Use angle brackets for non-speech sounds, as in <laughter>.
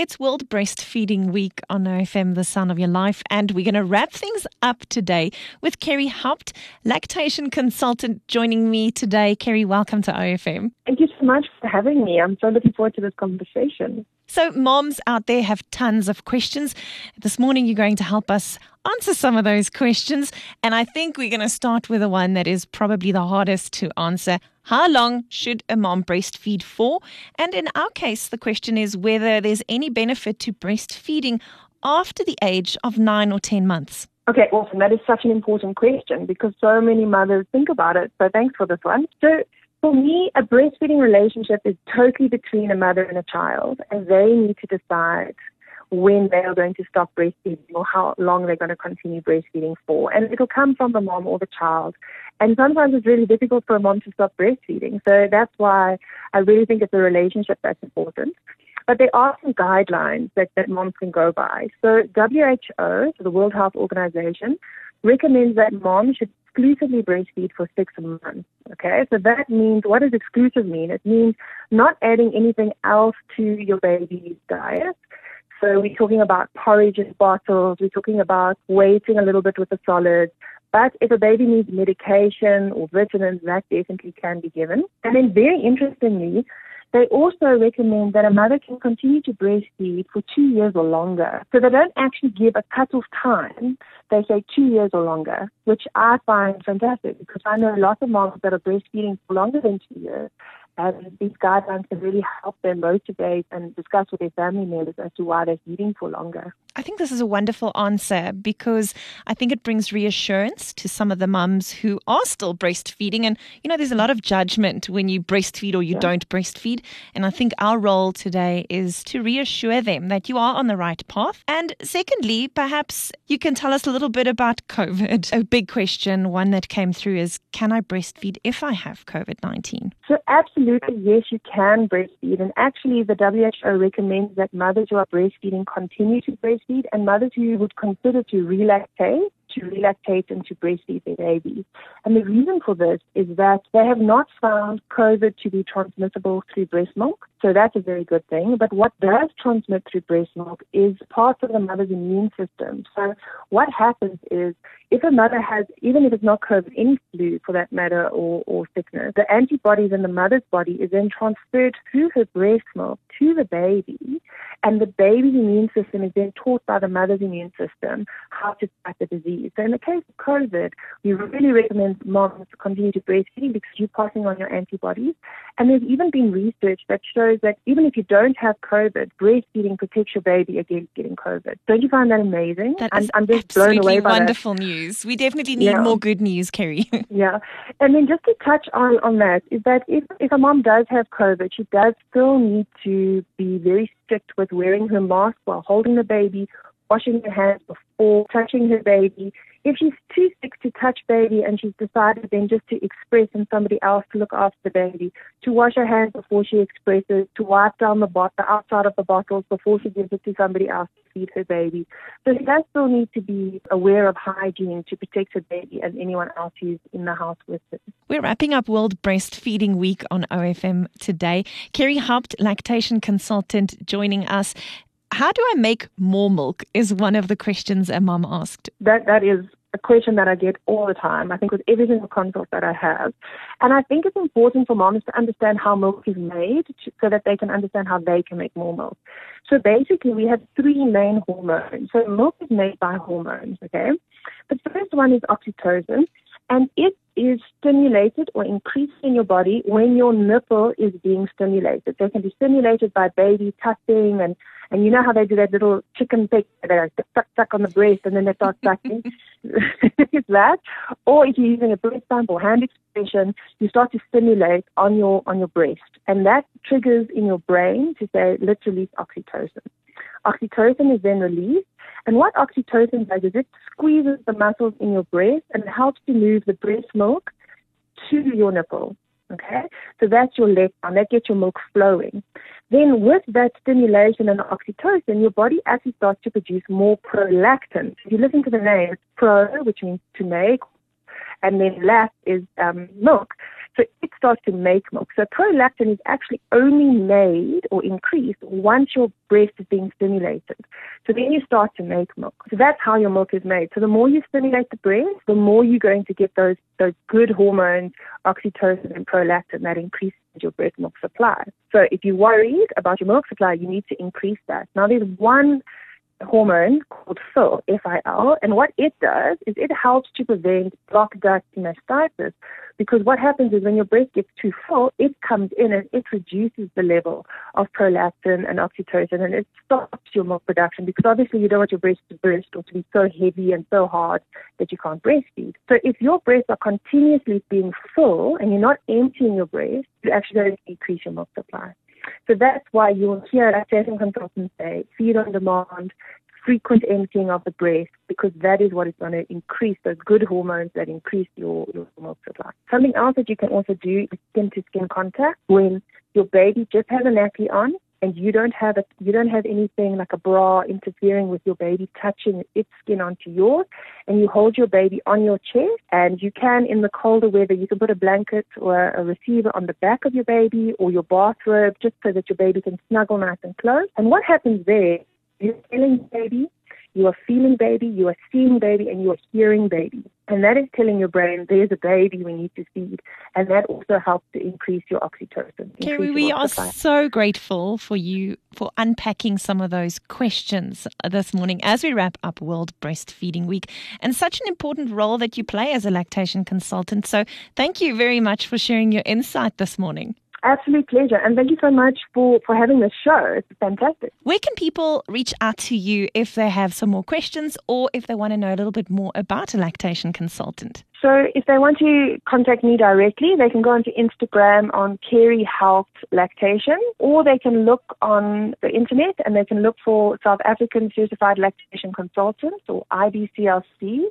It's World Breastfeeding Week on OFM, the Sound of Your Life, and we're going to wrap things up today with Carey Haupt, lactation consultant, joining me today. Carey, welcome to OFM. Thank you so much for having me. I'm so looking forward to this conversation. So, moms out there have tons of questions. This morning, you're going to help us answer some of those questions. And I think we're going to start with the one that is probably the hardest to answer. How long should a mom breastfeed for? And in our case, the question is whether there's any benefit to breastfeeding after the age of nine or 10 months. Okay, awesome. That is such an important question because so many mothers think about it. So thanks for this one. So for me, a breastfeeding relationship is totally between a mother and a child, and they need to decide when they are going to stop breastfeeding or how long they're going to continue breastfeeding for. And it'll come from the mom or the child. And sometimes it's really difficult for a mom to stop breastfeeding. So that's why I really think it's a relationship that's important. But there are some guidelines that, that moms can go by. So WHO, so the World Health Organization, recommends that moms should exclusively breastfeed for six months. Okay, so that means what does exclusive mean? It means not adding anything else to your baby's diet. So we're talking about porridge in bottles. We're talking about waiting a little bit with the solids. But if a baby needs medication or vitamins, that definitely can be given. And then very interestingly, they also recommend that a mother can continue to breastfeed for two years or longer. So they don't actually give a cut-off time. They say two years or longer, which I find fantastic because I know lots of moms that are breastfeeding for longer than two years these guidelines can really help them motivate and discuss with their family members as to why they're eating for longer. I think this is a wonderful answer because I think it brings reassurance to some of the mums who are still breastfeeding. And, you know, there's a lot of judgment when you breastfeed or you yeah. don't breastfeed. And I think our role today is to reassure them that you are on the right path. And secondly, perhaps you can tell us a little bit about COVID. A big question, one that came through is can I breastfeed if I have COVID 19? So, absolutely absolutely, yes, you can breastfeed. And actually, the WHO recommends that mothers who are breastfeeding continue to breastfeed, and mothers who would consider to relactate to relactate and to breastfeed their babies. And the reason for this is that they have not found COVID to be transmissible through breast milk. So that's a very good thing. But what does transmit through breast milk is parts of the mother's immune system. So what happens is if a mother has, even if it's not COVID, any flu for that matter, or, or sickness, the antibodies in the mother's body is then transferred through her breast milk to the baby, and the baby's immune system is then taught by the mother's immune system how to fight the disease. So in the case of COVID, we really recommend moms to continue to breastfeed because you're passing on your antibodies. And there's even been research that shows that even if you don't have COVID, breastfeeding protects your baby against getting COVID. Don't you find that amazing? That I'm, I'm just blown away by wonderful that. news. We definitely need yeah. more good news, Carey. <laughs> yeah. And then just to touch on, on that is that if, if a mom does have COVID, she does still need to be very strict with wearing her mask while holding the baby, washing her hands before touching her baby. If she's too sick to touch baby and she's decided then just to express and somebody else to look after the baby, to wash her hands before she expresses, to wipe down the, bot- the outside of the bottles before she gives it to somebody else to feed her baby. So she does still need to be aware of hygiene to protect her baby and anyone else who's in the house with her. We're wrapping up World Breastfeeding Week on OFM today. Carey Haupt, lactation consultant, joining us. How do I make more milk? Is one of the questions a mum asked. That that is a question that I get all the time. I think with every single consult that I have, and I think it's important for moms to understand how milk is made, so that they can understand how they can make more milk. So basically, we have three main hormones. So milk is made by hormones. Okay, the first one is oxytocin, and it is stimulated or increased in your body when your nipple is being stimulated. They can be stimulated by baby touching and and you know how they do that little chicken pick, they like suck, suck on the breast and then they start sucking? <laughs> <laughs> it's that. Or if you're using a breast pump or hand expression, you start to stimulate on your, on your breast. And that triggers in your brain to say, let's release oxytocin. Oxytocin is then released. And what oxytocin does is it squeezes the muscles in your breast and it helps to move the breast milk to your nipple. Okay? So that's your letdown. That gets your milk flowing. Then with that stimulation and oxytocin, your body actually starts to produce more prolactin. If you listen to the name, pro, which means to make, and then lact is um, milk. So it starts to make milk. So prolactin is actually only made or increased once your breast is being stimulated. So then you start to make milk. So that's how your milk is made. So the more you stimulate the breast, the more you're going to get those those good hormones, oxytocin and prolactin that increase your breast milk supply. So if you're worried about your milk supply, you need to increase that. Now there's one hormone called FIL, F-I-L, and what it does is it helps to prevent block duct mastitis because what happens is when your breast gets too full, it comes in and it reduces the level of prolactin and oxytocin and it stops your milk production because obviously you don't want your breast to burst or to be so heavy and so hard that you can't breastfeed. So if your breasts are continuously being full and you're not emptying your breast, you're actually going to decrease your milk supply. So that's why you'll hear a certain consultants say feed on demand, frequent emptying of the breast, because that is what is going to increase those good hormones that increase your, your milk supply. Something else that you can also do is skin to skin contact when your baby just has a nappy on and you don't have a, you don't have anything like a bra interfering with your baby touching its skin onto yours, and you hold your baby on your chest, and you can in the colder weather you can put a blanket or a receiver on the back of your baby or your bathrobe just so that your baby can snuggle nice and close. And what happens there? You're telling baby you are feeling baby, you are seeing baby, and you are hearing baby. And that is telling your brain there's a baby we need to feed. And that also helps to increase your oxytocin. Carey, we are so grateful for you for unpacking some of those questions uh, this morning as we wrap up World Breastfeeding Week and such an important role that you play as a lactation consultant. So thank you very much for sharing your insight this morning. Absolute pleasure. And thank you so much for, for having this show. It's fantastic. Where can people reach out to you if they have some more questions or if they want to know a little bit more about a lactation consultant? So if they want to contact me directly, they can go onto Instagram on Carey Health Lactation, or they can look on the internet and they can look for South African Certified Lactation Consultants or IBCLC.